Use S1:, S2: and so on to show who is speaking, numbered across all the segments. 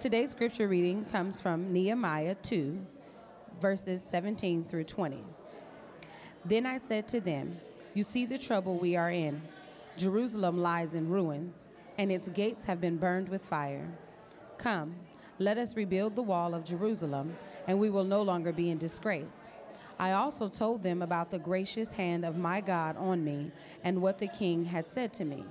S1: Today's scripture reading comes from Nehemiah 2, verses 17 through 20. Then I said to them, You see the trouble we are in. Jerusalem lies in ruins, and its gates have been burned with fire. Come, let us rebuild the wall of Jerusalem, and we will no longer be in disgrace. I also told them about the gracious hand of my God on me and what the king had said to me.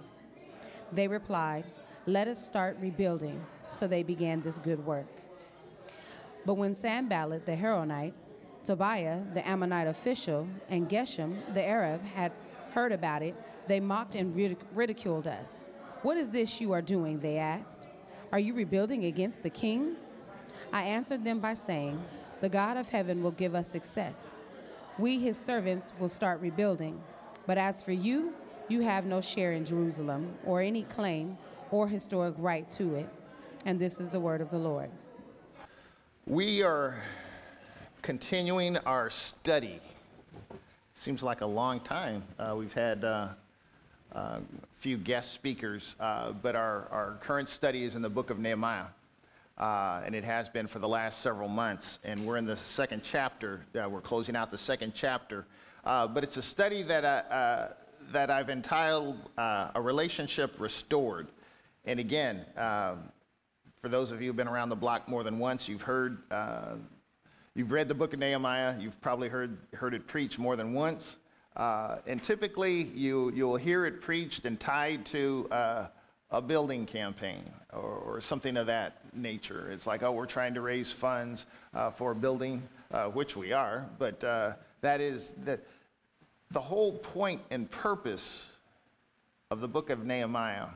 S1: They replied, Let us start rebuilding. So they began this good work. But when Sanballat the Horonite, Tobiah the Ammonite official, and Geshem the Arab had heard about it, they mocked and ridiculed us. What is this you are doing? They asked. Are you rebuilding against the king? I answered them by saying, The God of heaven will give us success. We, his servants, will start rebuilding. But as for you, you have no share in Jerusalem, or any claim or historic right to it. And this is the word of the Lord.
S2: We are continuing our study. Seems like a long time. Uh, we've had uh, uh, a few guest speakers, uh, but our, our current study is in the book of Nehemiah. Uh, and it has been for the last several months. And we're in the second chapter. Uh, we're closing out the second chapter. but it's a study that, that I've entitled A Relationship Restored. And again, um, for those of you who've been around the block more than once, you've heard, uh, you've read the book of Nehemiah. You've probably heard heard it preached more than once. Uh, and typically, you you'll hear it preached and tied to uh, a building campaign or, or, something of that nature. It's like, oh, we're trying to raise funds uh, for a building, uh, which we are. But uh, that is the the whole point and purpose of the book of Nehemiah.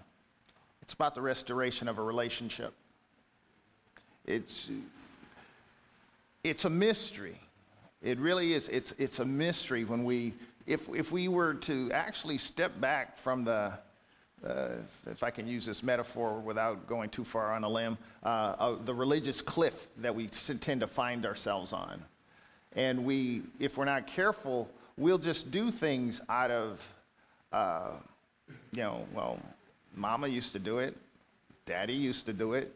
S2: It's about the restoration of a relationship. It's, it's a mystery. It really is. It's, it's a mystery when we, if, if we were to actually step back from the, uh, if I can use this metaphor without going too far on a limb, uh, uh, the religious cliff that we tend to find ourselves on. And we, if we're not careful, we'll just do things out of, uh, you know, well, mama used to do it, daddy used to do it,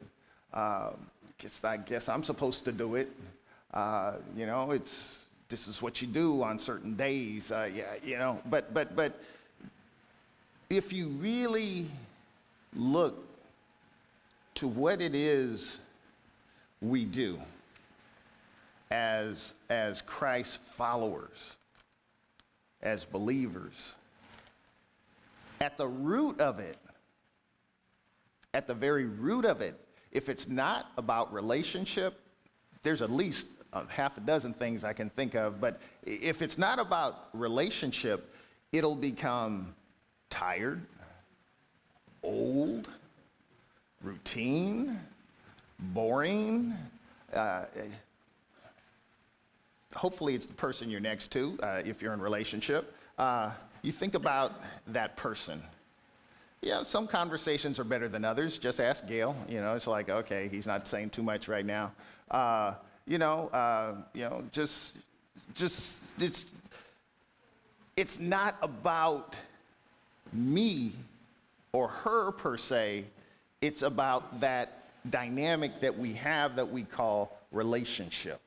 S2: uh, guess I guess I'm supposed to do it. Uh, you know, it's this is what you do on certain days. Uh, yeah, you know, but but but if you really look to what it is we do as as Christ followers, as believers, at the root of it, at the very root of it if it's not about relationship, there's at least a half a dozen things I can think of, but if it's not about relationship, it'll become tired, old, routine, boring. Uh, hopefully, it's the person you're next to uh, if you're in relationship. Uh, you think about that person yeah, some conversations are better than others. Just ask Gail. You know, it's like, okay, he's not saying too much right now. Uh, you know, uh, you know, just, just it's, it's not about me or her per se. It's about that dynamic that we have that we call relationship.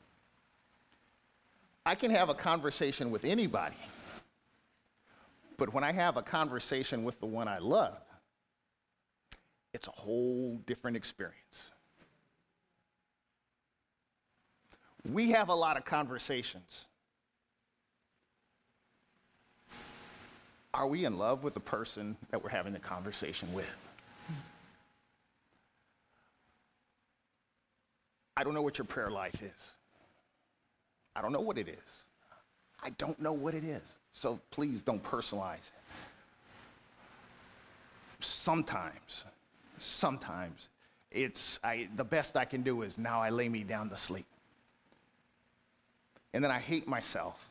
S2: I can have a conversation with anybody but when I have a conversation with the one I love, it's a whole different experience. We have a lot of conversations. Are we in love with the person that we're having the conversation with? I don't know what your prayer life is. I don't know what it is. I don't know what it is. So please don't personalize it. Sometimes, sometimes it's I, the best I can do is now I lay me down to sleep. And then I hate myself.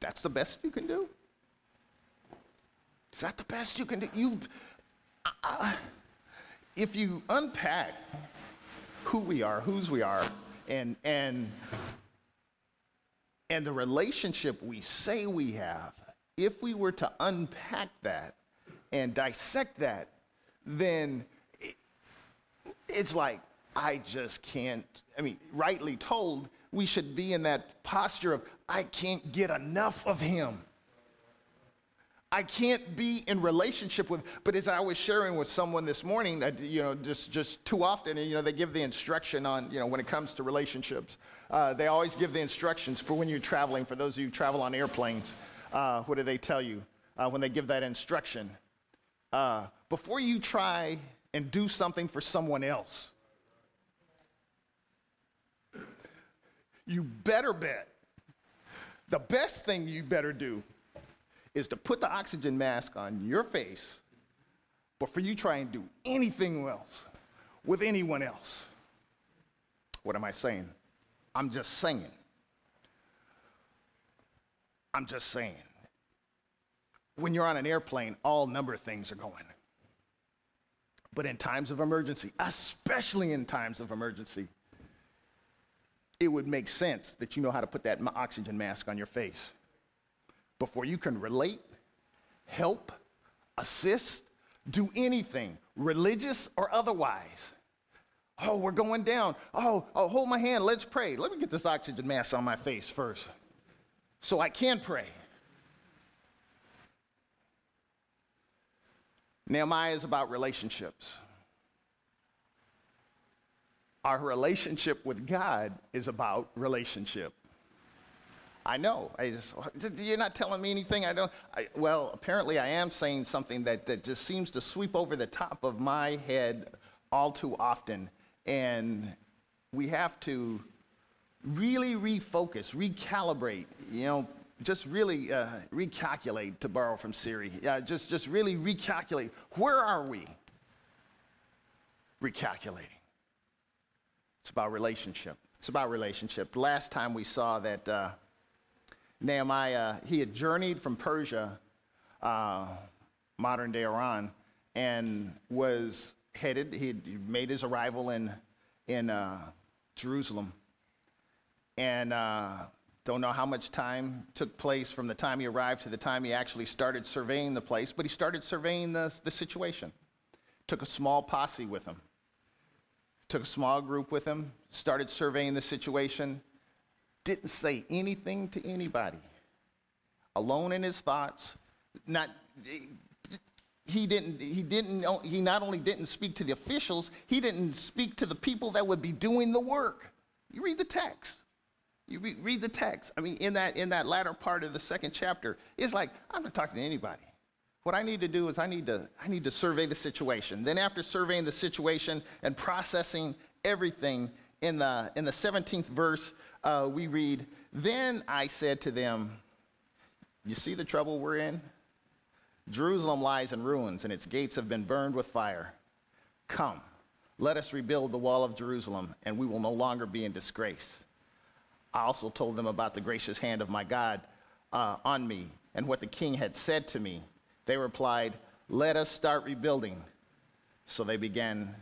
S2: That's the best you can do? Is that the best you can do? You, uh, if you unpack who we are, whose we are, and, and and the relationship we say we have, if we were to unpack that and dissect that, then it, it's like, I just can't. I mean, rightly told, we should be in that posture of, I can't get enough of him. I can't be in relationship with, but as I was sharing with someone this morning, that you know, just just too often, you know, they give the instruction on, you know, when it comes to relationships, uh, they always give the instructions for when you're traveling. For those of you who travel on airplanes, uh, what do they tell you uh, when they give that instruction? Uh, before you try and do something for someone else, you better bet the best thing you better do is to put the oxygen mask on your face before you try and do anything else with anyone else. What am I saying? I'm just saying. I'm just saying. When you're on an airplane, all number of things are going. But in times of emergency, especially in times of emergency, it would make sense that you know how to put that oxygen mask on your face before you can relate, help, assist, do anything, religious or otherwise. Oh, we're going down. Oh, oh, hold my hand. Let's pray. Let me get this oxygen mask on my face first so I can pray. Nehemiah is about relationships. Our relationship with God is about relationship. I know. I just, you're not telling me anything I don't. I, well, apparently I am saying something that, that just seems to sweep over the top of my head all too often. And we have to really refocus, recalibrate, you know, just really uh, recalculate, to borrow from Siri. Yeah, just, just really recalculate. Where are we? Recalculating. It's about relationship. It's about relationship. The last time we saw that uh, Nehemiah, he had journeyed from Persia, uh, modern day Iran, and was headed, he had made his arrival in, in uh, Jerusalem. And uh, don't know how much time took place from the time he arrived to the time he actually started surveying the place, but he started surveying the, the situation. Took a small posse with him took a small group with him, started surveying the situation, didn't say anything to anybody. Alone in his thoughts, not he didn't he didn't he not only didn't speak to the officials, he didn't speak to the people that would be doing the work. You read the text. You read the text. I mean, in that in that latter part of the second chapter, it's like I'm not talking to anybody. What I need to do is I need to, I need to survey the situation. Then after surveying the situation and processing everything, in the, in the 17th verse, uh, we read, Then I said to them, You see the trouble we're in? Jerusalem lies in ruins, and its gates have been burned with fire. Come, let us rebuild the wall of Jerusalem, and we will no longer be in disgrace. I also told them about the gracious hand of my God uh, on me, and what the king had said to me they replied, Let us start rebuilding. So they began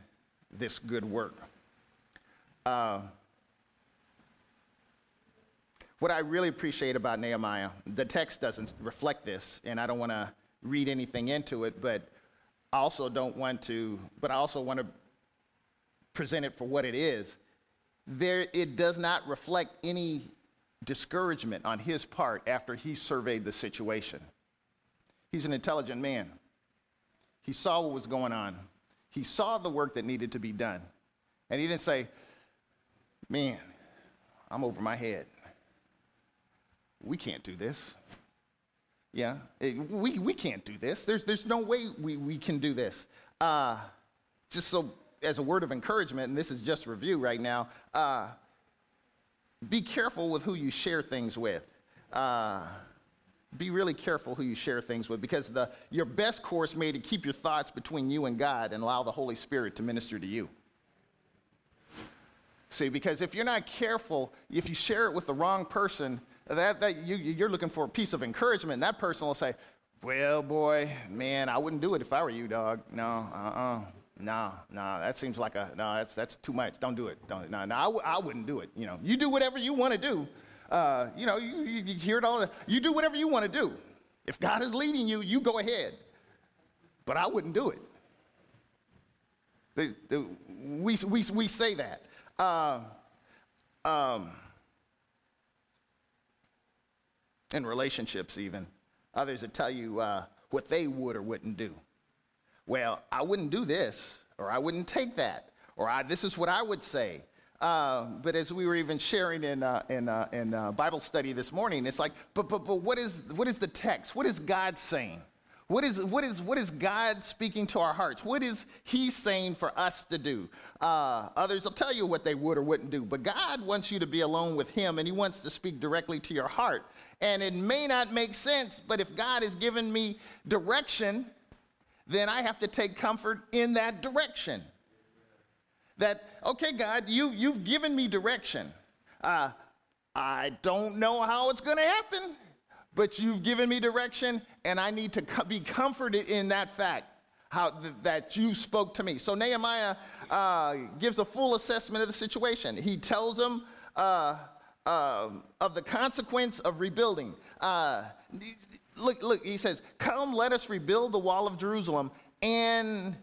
S2: this good work. Uh, what I really appreciate about Nehemiah, the text doesn't reflect this, and I don't want to read anything into it, but I also don't want to, but I also want to present it for what it is. There, it does not reflect any discouragement on his part after he surveyed the situation. He's an intelligent man. He saw what was going on. He saw the work that needed to be done. And he didn't say, Man, I'm over my head. We can't do this. Yeah, it, we, we can't do this. There's, there's no way we, we can do this. Uh, just so, as a word of encouragement, and this is just review right now, uh, be careful with who you share things with. Uh, be really careful who you share things with because the, your best course may to keep your thoughts between you and God and allow the Holy Spirit to minister to you. See, because if you're not careful, if you share it with the wrong person, that, that you, you're looking for a piece of encouragement, and that person will say, Well, boy, man, I wouldn't do it if I were you, dog. No, uh uh-uh. uh. No, no, that seems like a, no, that's, that's too much. Don't do it. Don't, no, no, I w- I wouldn't do it. You know, you do whatever you want to do, uh, you know, you, you hear it all. You do whatever you want to do. If God is leading you, you go ahead. But I wouldn't do it. The, the, we, we, we say that. Uh, um, in relationships, even. Others that tell you uh, what they would or wouldn't do. Well, I wouldn't do this, or I wouldn't take that, or I, this is what I would say. Uh, but as we were even sharing in, uh, in, uh, in uh, Bible study this morning, it's like, but, but, but what, is, what is the text? What is God saying? What is, what, is, what is God speaking to our hearts? What is He saying for us to do? Uh, others will tell you what they would or wouldn't do, but God wants you to be alone with Him and He wants to speak directly to your heart. And it may not make sense, but if God has given me direction, then I have to take comfort in that direction. That, okay, God, you, you've given me direction. Uh, I don't know how it's going to happen but you've given me direction, and I need to co- be comforted in that fact. How th- that you spoke to me. So Nehemiah uh, gives a full assessment of the situation. He tells them uh, uh, of the consequence of rebuilding. Uh, look, look, he says, Come, let us rebuild the wall of Jerusalem, and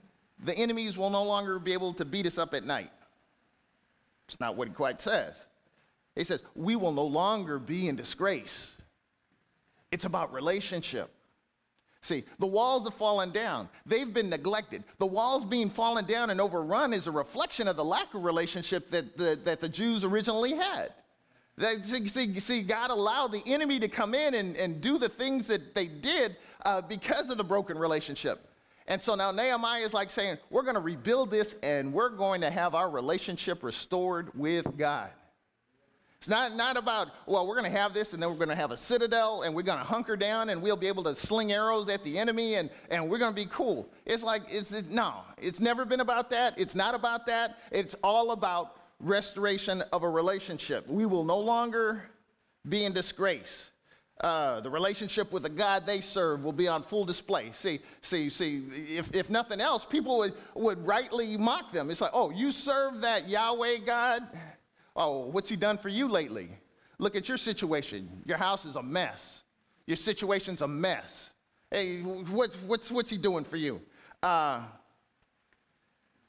S2: the enemies will no longer be able to beat us up at night. It's not what he quite says. He says, We will no longer be in disgrace. It's about relationship. See, the walls have fallen down. They've been neglected. The walls being fallen down and overrun is a reflection of the lack of relationship that the, that the Jews originally had. That, see, see, God allowed the enemy to come in and, and do the things that they did uh, because of the broken relationship. And so now Nehemiah is like saying, We're going to rebuild this and we're going to have our relationship restored with God. It's not, not about, well, we're going to have this and then we're going to have a citadel and we're going to hunker down and we'll be able to sling arrows at the enemy and, and we're going to be cool. It's like, it's, it, no, it's never been about that. It's not about that. It's all about restoration of a relationship. We will no longer be in disgrace. Uh, the relationship with the God they serve will be on full display. See, see, see, if, if nothing else, people would, would rightly mock them. It's like, oh, you serve that Yahweh God? Oh, what's he done for you lately? Look at your situation. Your house is a mess. Your situation's a mess. Hey, what, what's, what's he doing for you? Uh,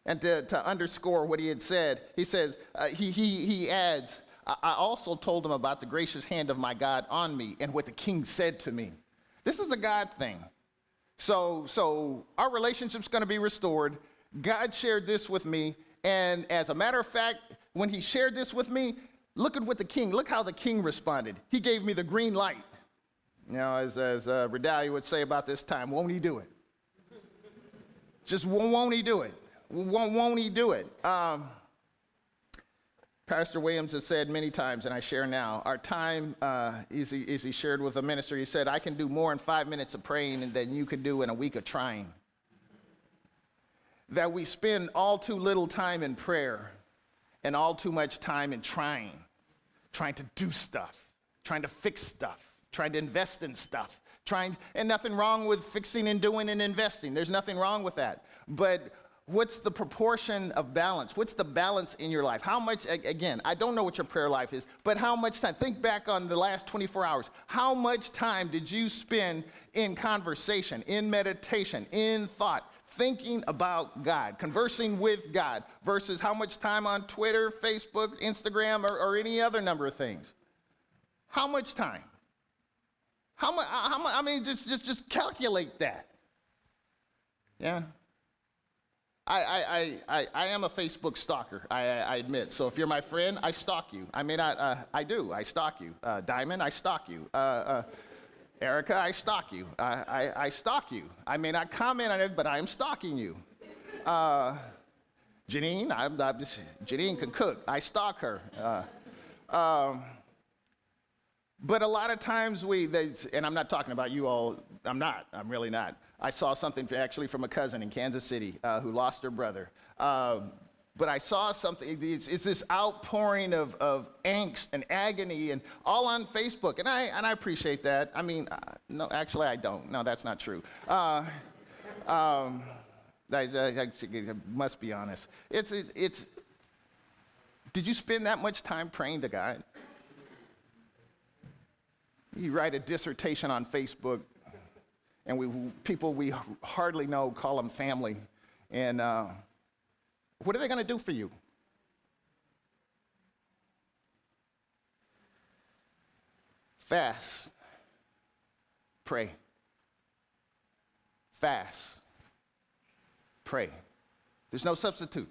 S2: and to, to, underscore what he had said, he says, uh, he, he, he adds, I also told him about the gracious hand of my God on me and what the king said to me. This is a God thing. So, so our relationship's going to be restored. God shared this with me. And as a matter of fact, when he shared this with me, look at what the king, look how the king responded. He gave me the green light. You know, as, as uh, Redalia would say about this time, won't he do it? Just won't he do it? Won't, he do it? Um, Pastor Williams has said many times, and I share now, our time, uh, he, is he shared with a minister, he said, I can do more in five minutes of praying than you can do in a week of trying. That we spend all too little time in prayer and all too much time in trying, trying to do stuff, trying to fix stuff, trying to invest in stuff, trying, and nothing wrong with fixing and doing and investing. There's nothing wrong with that. But what's the proportion of balance? What's the balance in your life? How much, again, I don't know what your prayer life is, but how much time? Think back on the last 24 hours. How much time did you spend in conversation, in meditation, in thought? Thinking about God, conversing with God, versus how much time on Twitter, Facebook, Instagram, or, or any other number of things. How much time? How much? How much? I mean, just, just, just calculate that. Yeah. I, I, I, I am a Facebook stalker, I, I admit. So if you're my friend, I stalk you. I mean, I, uh, I do. I stalk you. Uh, Diamond, I stalk you. Uh, uh Erica, I stalk you. I, I, I, stalk you. I may not comment on it, but I am stalking you. Uh, Janine, I'm just, Janine can cook. I stalk her. Uh, um, but a lot of times we, they, and I'm not talking about you all, I'm not, I'm really not. I saw something actually from a cousin in Kansas City uh, who lost her brother. Um, but I saw something, it's, it's, this outpouring of, of angst and agony and all on Facebook. And I, and I appreciate that. I mean, uh, no, actually, I don't. No, that's not true. Uh, um, I, I, I, must be honest. It's, it, it's, did you spend that much time praying to God? You write a dissertation on Facebook, and we, people we hardly know call them family. And, uh, What are they going to do for you? Fast. Pray. Fast. Pray. There's no substitute.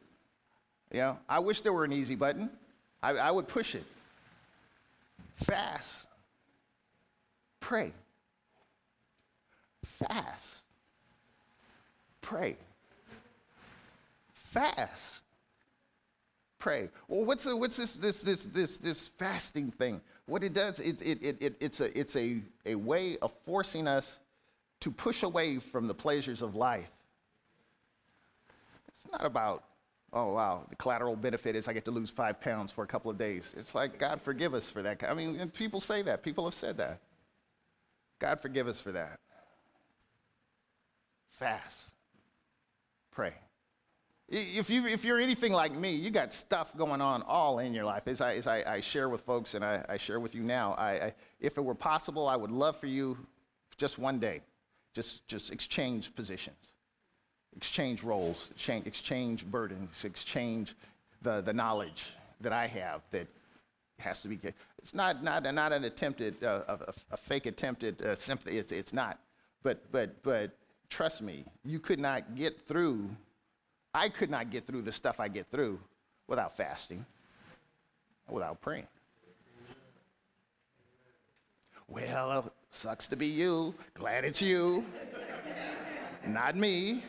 S2: You know, I wish there were an easy button. I, I would push it. Fast. Pray. Fast. Pray. Fast. Pray. Well, what's, the, what's this, this, this, this, this fasting thing? What it does, it, it, it, it, it's, a, it's a, a way of forcing us to push away from the pleasures of life. It's not about oh wow, the collateral benefit is I get to lose five pounds for a couple of days. It's like, God forgive us for that. I mean, people say that. People have said that. God forgive us for that. Fast. Pray. If, you, if you're anything like me, you got stuff going on all in your life. As I, as I, I share with folks and I, I share with you now, I, I, if it were possible, I would love for you just one day, just, just exchange positions exchange roles, exchange, exchange burdens, exchange the, the knowledge that I have that has to be. It's not, not, not an attempted, uh, a, a, fake attempted uh, sympathy. It's, it's not. But, but, but trust me, you could not get through, I could not get through the stuff I get through without fasting, without praying. Well, sucks to be you. Glad it's you, not me.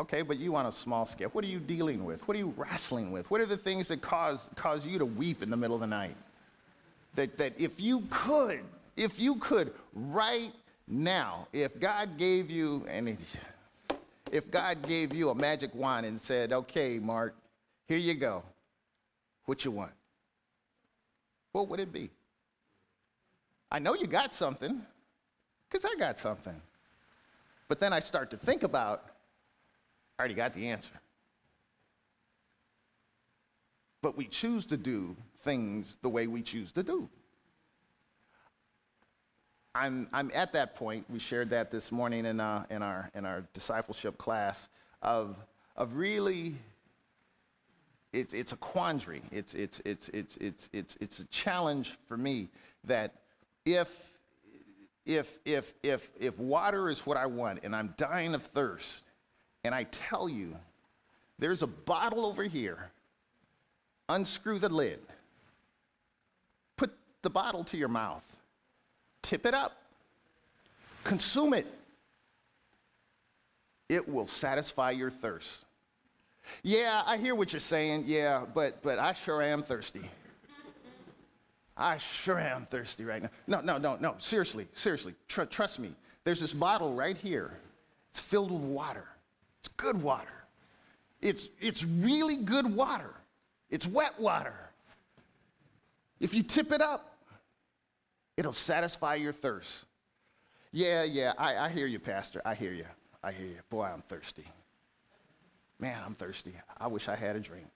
S2: Okay, but you on a small scale. What are you dealing with? What are you wrestling with? What are the things that cause, cause you to weep in the middle of the night? That, that if you could, if you could right now, if God gave you, and if God gave you a magic wand and said, okay, Mark, here you go. What you want? What would it be? I know you got something, because I got something. But then I start to think about I already got the answer. But we choose to do things the way we choose to do. I'm, I'm at that point, we shared that this morning in, uh, in, our, in our discipleship class, of, of really, it's, it's a quandary. It's, it's, it's, it's, it's, it's, it's a challenge for me that if, if, if, if, if water is what I want and I'm dying of thirst, and I tell you, there's a bottle over here. Unscrew the lid. Put the bottle to your mouth. Tip it up. Consume it. It will satisfy your thirst. Yeah, I hear what you're saying. Yeah, but but I sure am thirsty. I sure am thirsty right now. No, no, no, no. Seriously, seriously. Tr- trust me. There's this bottle right here. It's filled with water. It's good water. It's, it's really good water. It's wet water. If you tip it up, it'll satisfy your thirst. Yeah, yeah, I, I hear you, Pastor. I hear you. I hear you. Boy, I'm thirsty. Man, I'm thirsty. I wish I had a drink.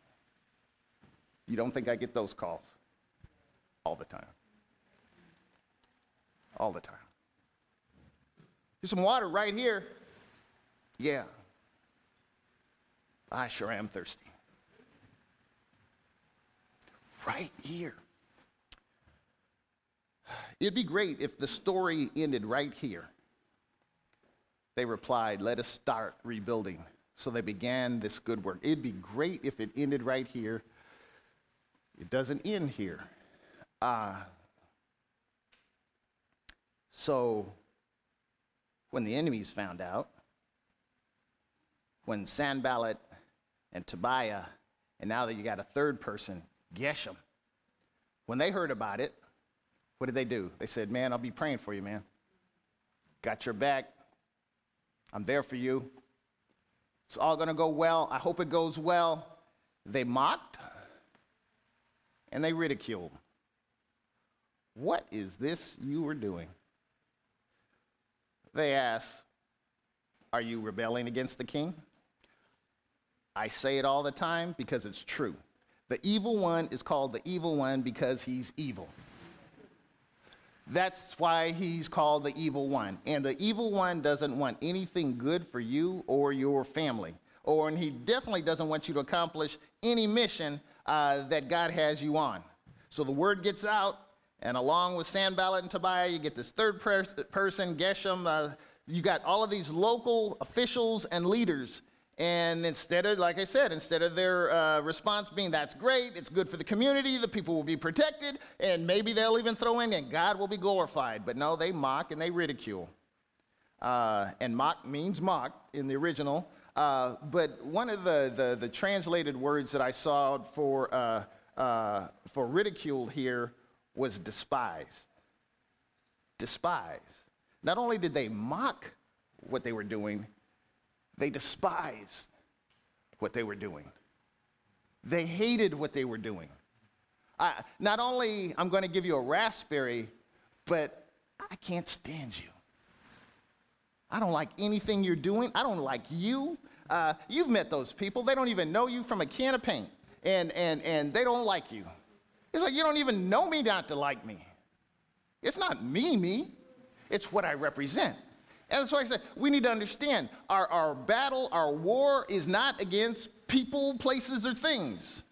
S2: You don't think I get those calls? All the time. All the time. There's some water right here. Yeah. I sure am thirsty. Right here. It'd be great if the story ended right here. They replied, Let us start rebuilding. So they began this good work. It'd be great if it ended right here. It doesn't end here. Uh, so when the enemies found out, when Sanballat and Tobiah, and now that you got a third person, Geshem. When they heard about it, what did they do? They said, Man, I'll be praying for you, man. Got your back. I'm there for you. It's all going to go well. I hope it goes well. They mocked and they ridiculed. What is this you were doing? They asked, Are you rebelling against the king? I say it all the time because it's true. The evil one is called the evil one because he's evil. That's why he's called the evil one. And the evil one doesn't want anything good for you or your family or and he definitely doesn't want you to accomplish any mission uh, that God has you on. So the word gets out, and along with Sanballat and Tobiah, you get this third pers- person, Geshem. Uh, you got all of these local officials and leaders. And instead of, like I said, instead of their uh, response being, that's great, it's good for the community, the people will be protected, and maybe they'll even throw in, and God will be glorified. But no, they mock and they ridicule. Uh, and mock means mock in the original. Uh, but one of the, the, the, translated words that I saw for, uh, uh, for ridiculed here was despised. Despised. Not only did they mock what they were doing, they despised what they were doing. They hated what they were doing. I, not only I'm going to give you a raspberry, but I can't stand you. I don't like anything you're doing. I don't like you. Uh, you've met those people. They don't even know you from a can of paint, and, and, and they don't like you. It's like you don't even know me not to like me. It's not me, me. It's what I represent. And that's why I said we need to understand our, our battle, our war is not against people, places, or things.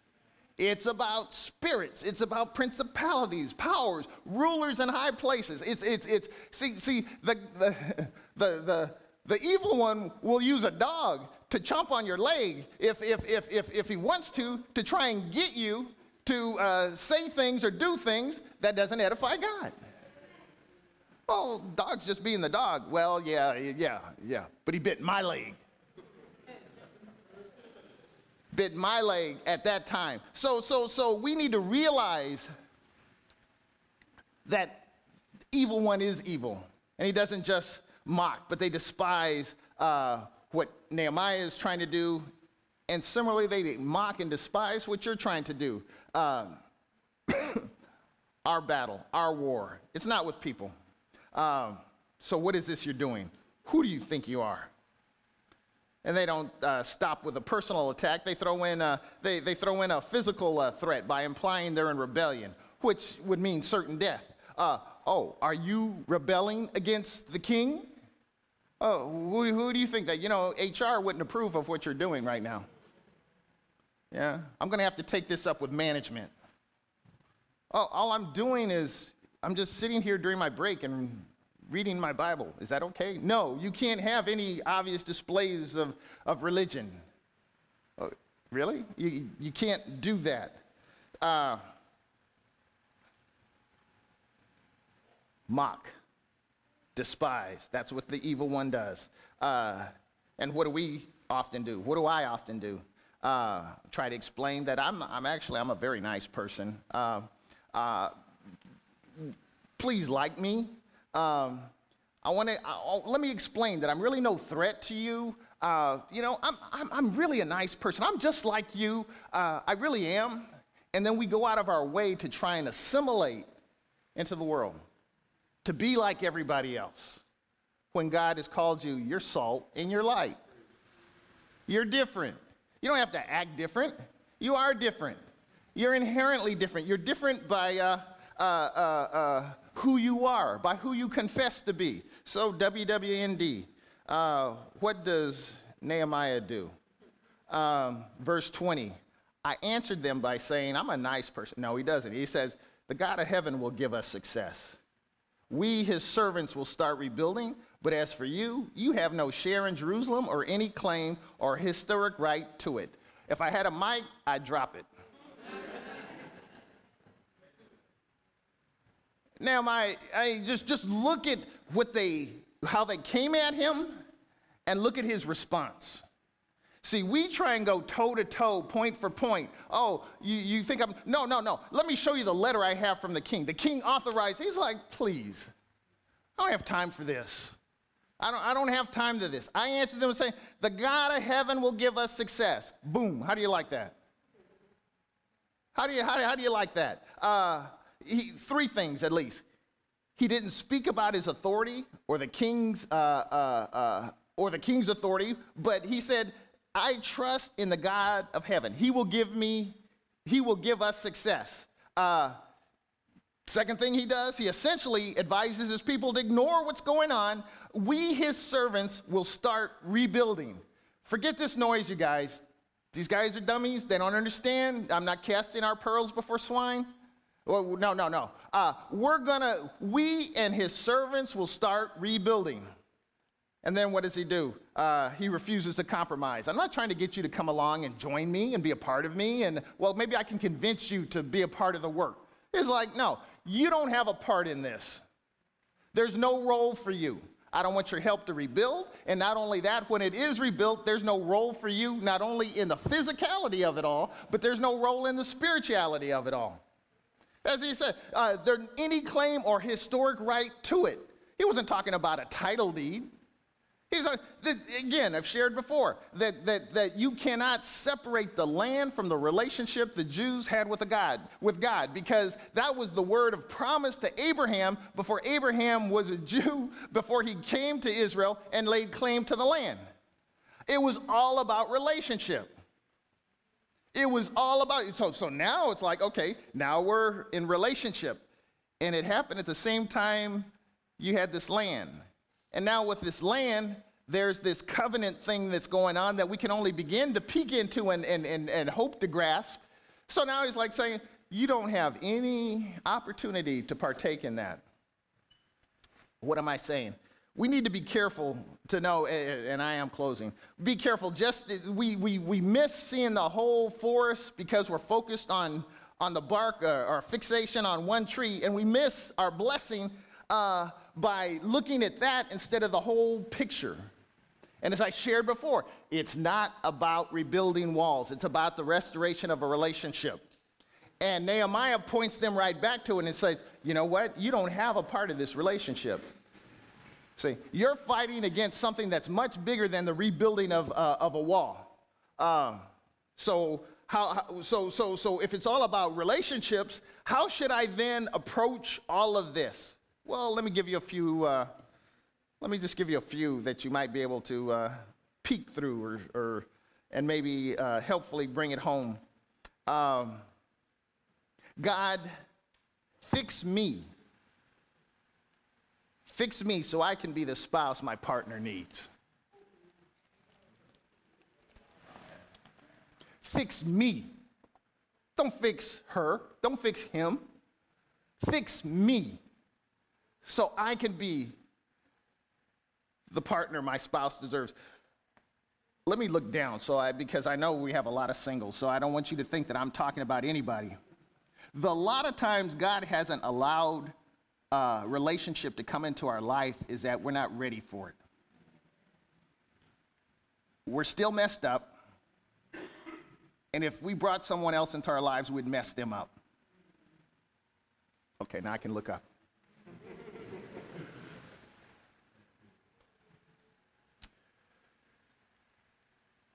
S2: It's about spirits. It's about principalities, powers, rulers in high places. It's, it's, it's, see, see the, the, the, the, the evil one will use a dog to chomp on your leg if, if, if, if, if he wants to, to try and get you to uh, say things or do things that doesn't edify God. Oh, dog's just being the dog. Well, yeah, yeah, yeah. But he bit my leg. bit my leg at that time. So, so, so we need to realize that evil one is evil, and he doesn't just mock, but they despise uh, what Nehemiah is trying to do, and similarly, they mock and despise what you're trying to do. Um, our battle, our war, it's not with people. Um, so, what is this you're doing? Who do you think you are? And they don't uh, stop with a personal attack. They throw in a, they, they throw in a physical uh, threat by implying they're in rebellion, which would mean certain death. Uh, oh, are you rebelling against the king? Oh, who, who do you think that? You know, HR wouldn't approve of what you're doing right now. Yeah, I'm going to have to take this up with management. Oh, all I'm doing is I'm just sitting here during my break and reading my Bible. Is that okay? No, you can't have any obvious displays of, of religion. Oh, really? You, you can't do that. Uh, mock, despise. That's what the evil one does. Uh, and what do we often do? What do I often do? Uh, try to explain that I'm, I'm actually I'm a very nice person. Uh, uh please like me. Um, I want to let me explain that I'm really no threat to you. Uh, you know, I'm, I'm, I'm, really a nice person. I'm just like you. Uh, I really am. And then we go out of our way to try and assimilate into the world, to be like everybody else. When God has called you, you're salt and you're light. You're different. You don't have to act different. You are different. You're inherently different. You're different by. Uh, uh, uh, uh, who you are, by who you confess to be. So, WWND, uh, what does Nehemiah do? Um, verse 20. I answered them by saying, I'm a nice person. No, he doesn't. He says, The God of heaven will give us success. We, his servants, will start rebuilding, but as for you, you have no share in Jerusalem or any claim or historic right to it. If I had a mic, I'd drop it. Now, my, I just, just look at what they, how they came at him and look at his response. See, we try and go toe to toe, point for point. Oh, you, you think I'm, no, no, no. Let me show you the letter I have from the king. The king authorized, he's like, please, I don't have time for this. I don't, I don't have time to this. I answered them saying, the God of heaven will give us success. Boom. How do you like that? How do you, how do, how do you like that? Uh, he, three things at least. He didn't speak about his authority or the king's uh, uh, uh, or the king's authority, but he said, "I trust in the God of heaven. He will give me, he will give us success." Uh, second thing he does, he essentially advises his people to ignore what's going on. We, his servants, will start rebuilding. Forget this noise, you guys. These guys are dummies. They don't understand. I'm not casting our pearls before swine. Well, no, no, no. Uh, we're gonna, we and his servants will start rebuilding. And then what does he do? Uh, he refuses to compromise. I'm not trying to get you to come along and join me and be a part of me. And, well, maybe I can convince you to be a part of the work. He's like, no, you don't have a part in this. There's no role for you. I don't want your help to rebuild. And not only that, when it is rebuilt, there's no role for you, not only in the physicality of it all, but there's no role in the spirituality of it all. As he said, uh, there any claim or historic right to it. He wasn't talking about a title deed. He's like, again, I've shared before that, that, that you cannot separate the land from the relationship the Jews had with, God, with God, because that was the word of promise to Abraham before Abraham was a Jew, before he came to Israel and laid claim to the land. It was all about relationship. It was all about, so, so now it's like, okay, now we're in relationship. And it happened at the same time you had this land. And now, with this land, there's this covenant thing that's going on that we can only begin to peek into and, and, and, and hope to grasp. So now he's like saying, You don't have any opportunity to partake in that. What am I saying? We need to be careful to know, and I am closing. Be careful. Just we, we, we miss seeing the whole forest because we're focused on, on the bark or, uh, or fixation on one tree, and we miss our blessing uh, by looking at that instead of the whole picture. And as I shared before, it's not about rebuilding walls, it's about the restoration of a relationship. And Nehemiah points them right back to it and says, You know what? You don't have a part of this relationship. See, you're fighting against something that's much bigger than the rebuilding of, uh, of a wall. Um, so, how, so, so, so if it's all about relationships, how should I then approach all of this? Well, let me give you a few, uh, let me just give you a few that you might be able to uh, peek through or, or and maybe uh, helpfully bring it home. Um, God, fix me. Fix me so I can be the spouse my partner needs. Fix me. Don't fix her. Don't fix him. Fix me so I can be the partner my spouse deserves. Let me look down so I because I know we have a lot of singles, so I don't want you to think that I'm talking about anybody. The lot of times God hasn't allowed a relationship to come into our life is that we're not ready for it. We're still messed up. And if we brought someone else into our lives, we'd mess them up. Okay, now I can look up.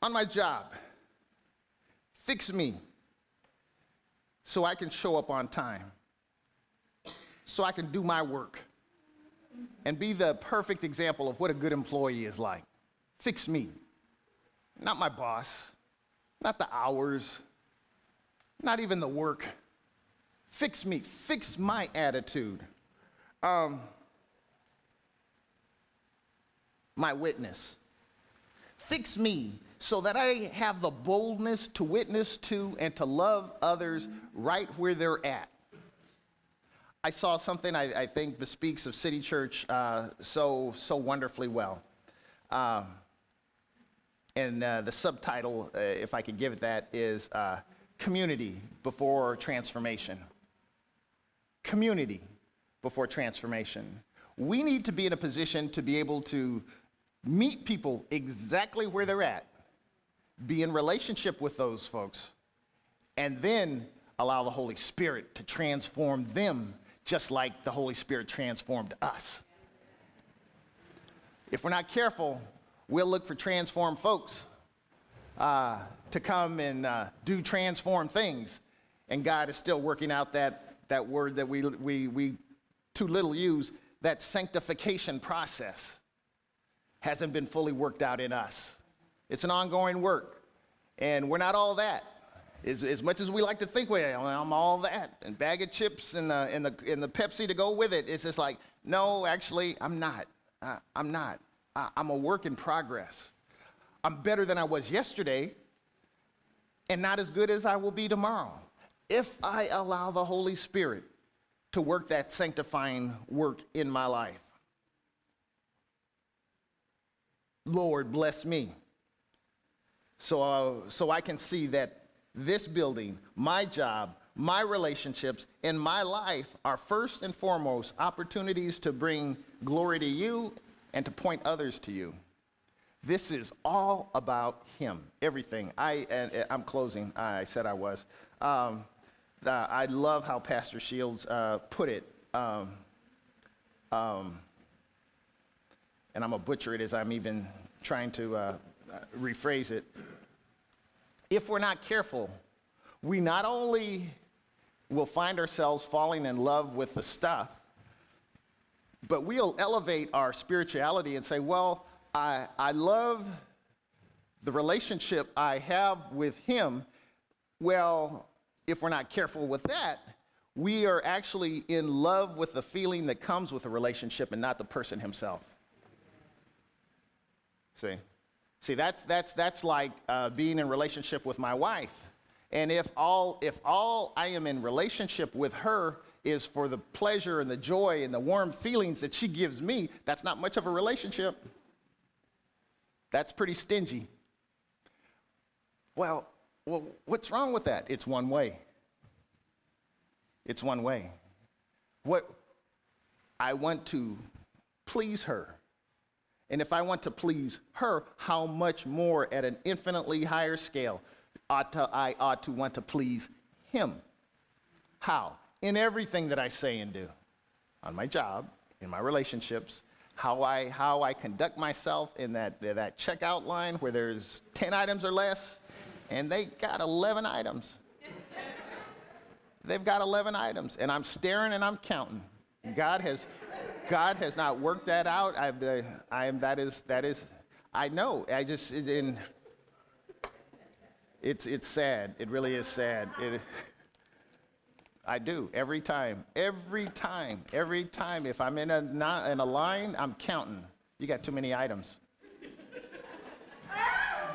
S2: on my job. Fix me so I can show up on time, so I can do my work and be the perfect example of what a good employee is like. Fix me, not my boss, not the hours, not even the work. Fix me, fix my attitude. Um, my witness. Fix me so that I have the boldness to witness to and to love others right where they're at. I saw something I, I think bespeaks of City Church uh, so, so wonderfully well. Um, and uh, the subtitle, uh, if I could give it that, is uh, Community Before Transformation. Community before transformation. We need to be in a position to be able to meet people exactly where they're at be in relationship with those folks, and then allow the Holy Spirit to transform them just like the Holy Spirit transformed us. If we're not careful, we'll look for transformed folks uh, to come and uh, do transformed things. And God is still working out that, that word that we, we, we too little use, that sanctification process hasn't been fully worked out in us. It's an ongoing work. And we're not all that. As, as much as we like to think we are, I'm all that. And bag of chips and the, and, the, and the Pepsi to go with it, it's just like, no, actually, I'm not. Uh, I'm not. I'm a work in progress. I'm better than I was yesterday and not as good as I will be tomorrow. If I allow the Holy Spirit to work that sanctifying work in my life. Lord, bless me. So, uh, so I can see that this building, my job, my relationships, and my life are first and foremost opportunities to bring glory to you and to point others to you. This is all about Him, everything. I, and I'm closing. I said I was. Um, uh, I love how Pastor Shields uh, put it. Um, um, and I'm going to butcher it as I'm even trying to uh, rephrase it. If we're not careful, we not only will find ourselves falling in love with the stuff, but we'll elevate our spirituality and say, well, I, I love the relationship I have with Him. Well, if we're not careful with that, we are actually in love with the feeling that comes with a relationship and not the person himself. See? See, that's, that's, that's like uh, being in relationship with my wife. And if all, if all I am in relationship with her is for the pleasure and the joy and the warm feelings that she gives me, that's not much of a relationship. That's pretty stingy. Well, well, what's wrong with that? It's one way. It's one way. What I want to please her. And if I want to please her, how much more at an infinitely higher scale ought to, I ought to want to please him? How? In everything that I say and do. On my job, in my relationships, how I, how I conduct myself in that, that checkout line where there's 10 items or less, and they got 11 items. They've got 11 items, and I'm staring and I'm counting. God has, God has not worked that out. I, uh, I am, that is, that is, I know. I just, it, in, it's, it's sad. It really is sad. It, I do every time, every time, every time. If I'm in a, not, in a line, I'm counting. You got too many items.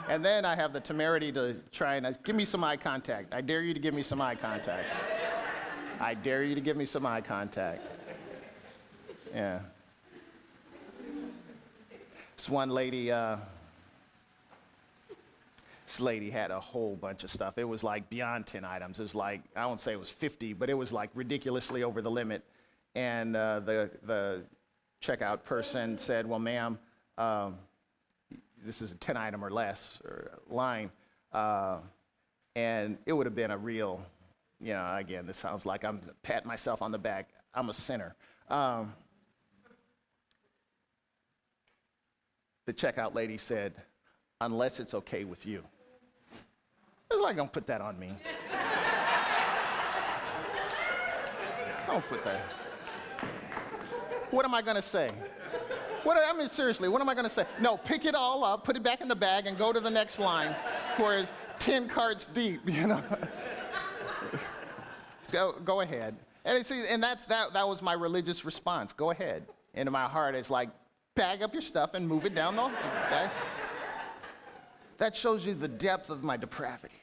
S2: and then I have the temerity to try and uh, give me some eye contact. I dare you to give me some eye contact. I dare you to give me some eye contact. Yeah. This one lady, uh, this lady had a whole bunch of stuff. It was like beyond 10 items. It was like, I won't say it was 50, but it was like ridiculously over the limit. And uh, the, the checkout person said, Well, ma'am, um, this is a 10 item or less or line. Uh, and it would have been a real you know, again, this sounds like I'm patting myself on the back. I'm a sinner. Um, the checkout lady said, unless it's okay with you. It's like, don't put that on me. don't put that. What am I going to say? What, I mean, seriously, what am I going to say? No, pick it all up, put it back in the bag, and go to the next line, whereas 10 carts deep, you know? go, go ahead. And, see, and that's, that, that was my religious response. Go ahead. And in my heart, it's like, bag up your stuff and move it down the okay? That shows you the depth of my depravity.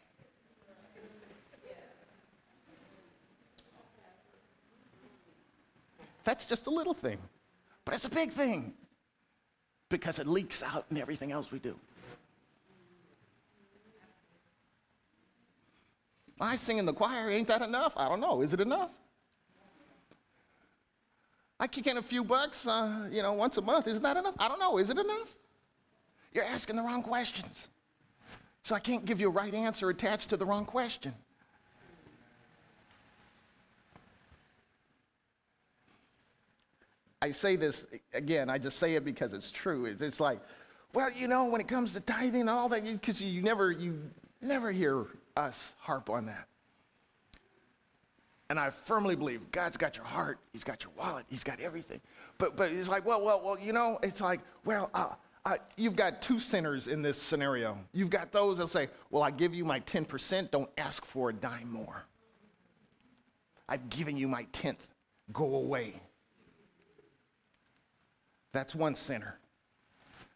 S2: That's just a little thing, but it's a big thing because it leaks out in everything else we do. I sing in the choir. Ain't that enough? I don't know. Is it enough? I kick in a few bucks, uh, you know, once a month. Isn't that enough? I don't know. Is it enough? You're asking the wrong questions. So I can't give you a right answer attached to the wrong question. I say this again, I just say it because it's true. It's, it's like, well, you know, when it comes to tithing and all that, because you, you never, you never hear us harp on that. And I firmly believe God's got your heart, He's got your wallet, He's got everything. But but it's like, well, well, well, you know, it's like, well, uh, you've got two sinners in this scenario. You've got those that'll say, well, I give you my 10%, don't ask for a dime more. I've given you my tenth, go away. That's one sinner.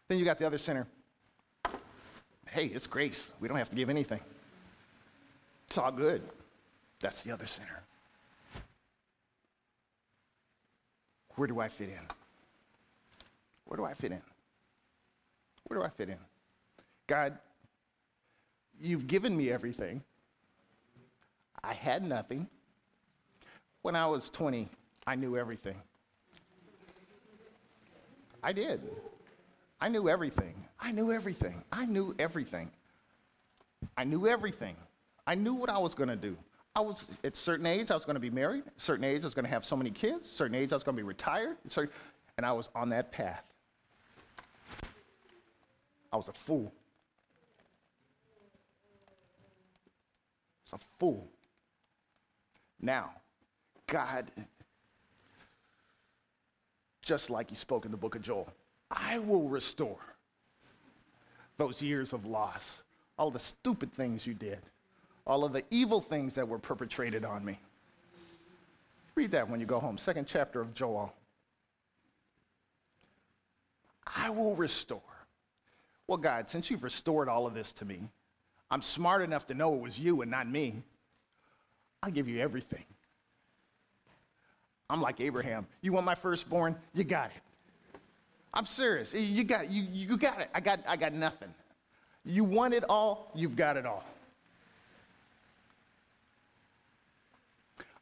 S2: Then you got the other sinner. hey, it's grace. We don't have to give anything. It's all good. That's the other sinner. Where do I fit in? Where do I fit in? Where do I fit in? God, you've given me everything. I had nothing. When I was 20, I knew everything. I did. I knew everything. I knew everything. I knew everything. I knew everything. I knew what I was going to do. I was at a certain age, I was going to be married. At a certain age, I was going to have so many kids. Certain age, I was going to be retired. And I was on that path. I was a fool. I was a fool. Now, God, just like he spoke in the book of Joel, I will restore those years of loss, all the stupid things you did, all of the evil things that were perpetrated on me. Read that when you go home, second chapter of Joel. I will restore. Well, God, since you've restored all of this to me, I'm smart enough to know it was you and not me. I'll give you everything. I'm like Abraham. You want my firstborn? You got it. I'm serious. You got you you got it. I got I got nothing. You want it all, you've got it all.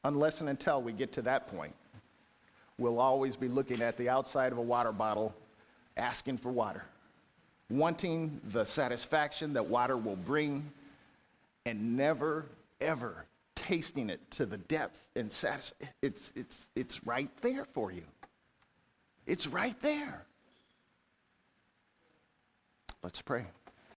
S2: Unless and until we get to that point, we'll always be looking at the outside of a water bottle asking for water, wanting the satisfaction that water will bring, and never, ever tasting it to the depth and satisfaction. It's, it's, it's right there for you. It's right there. Let's pray.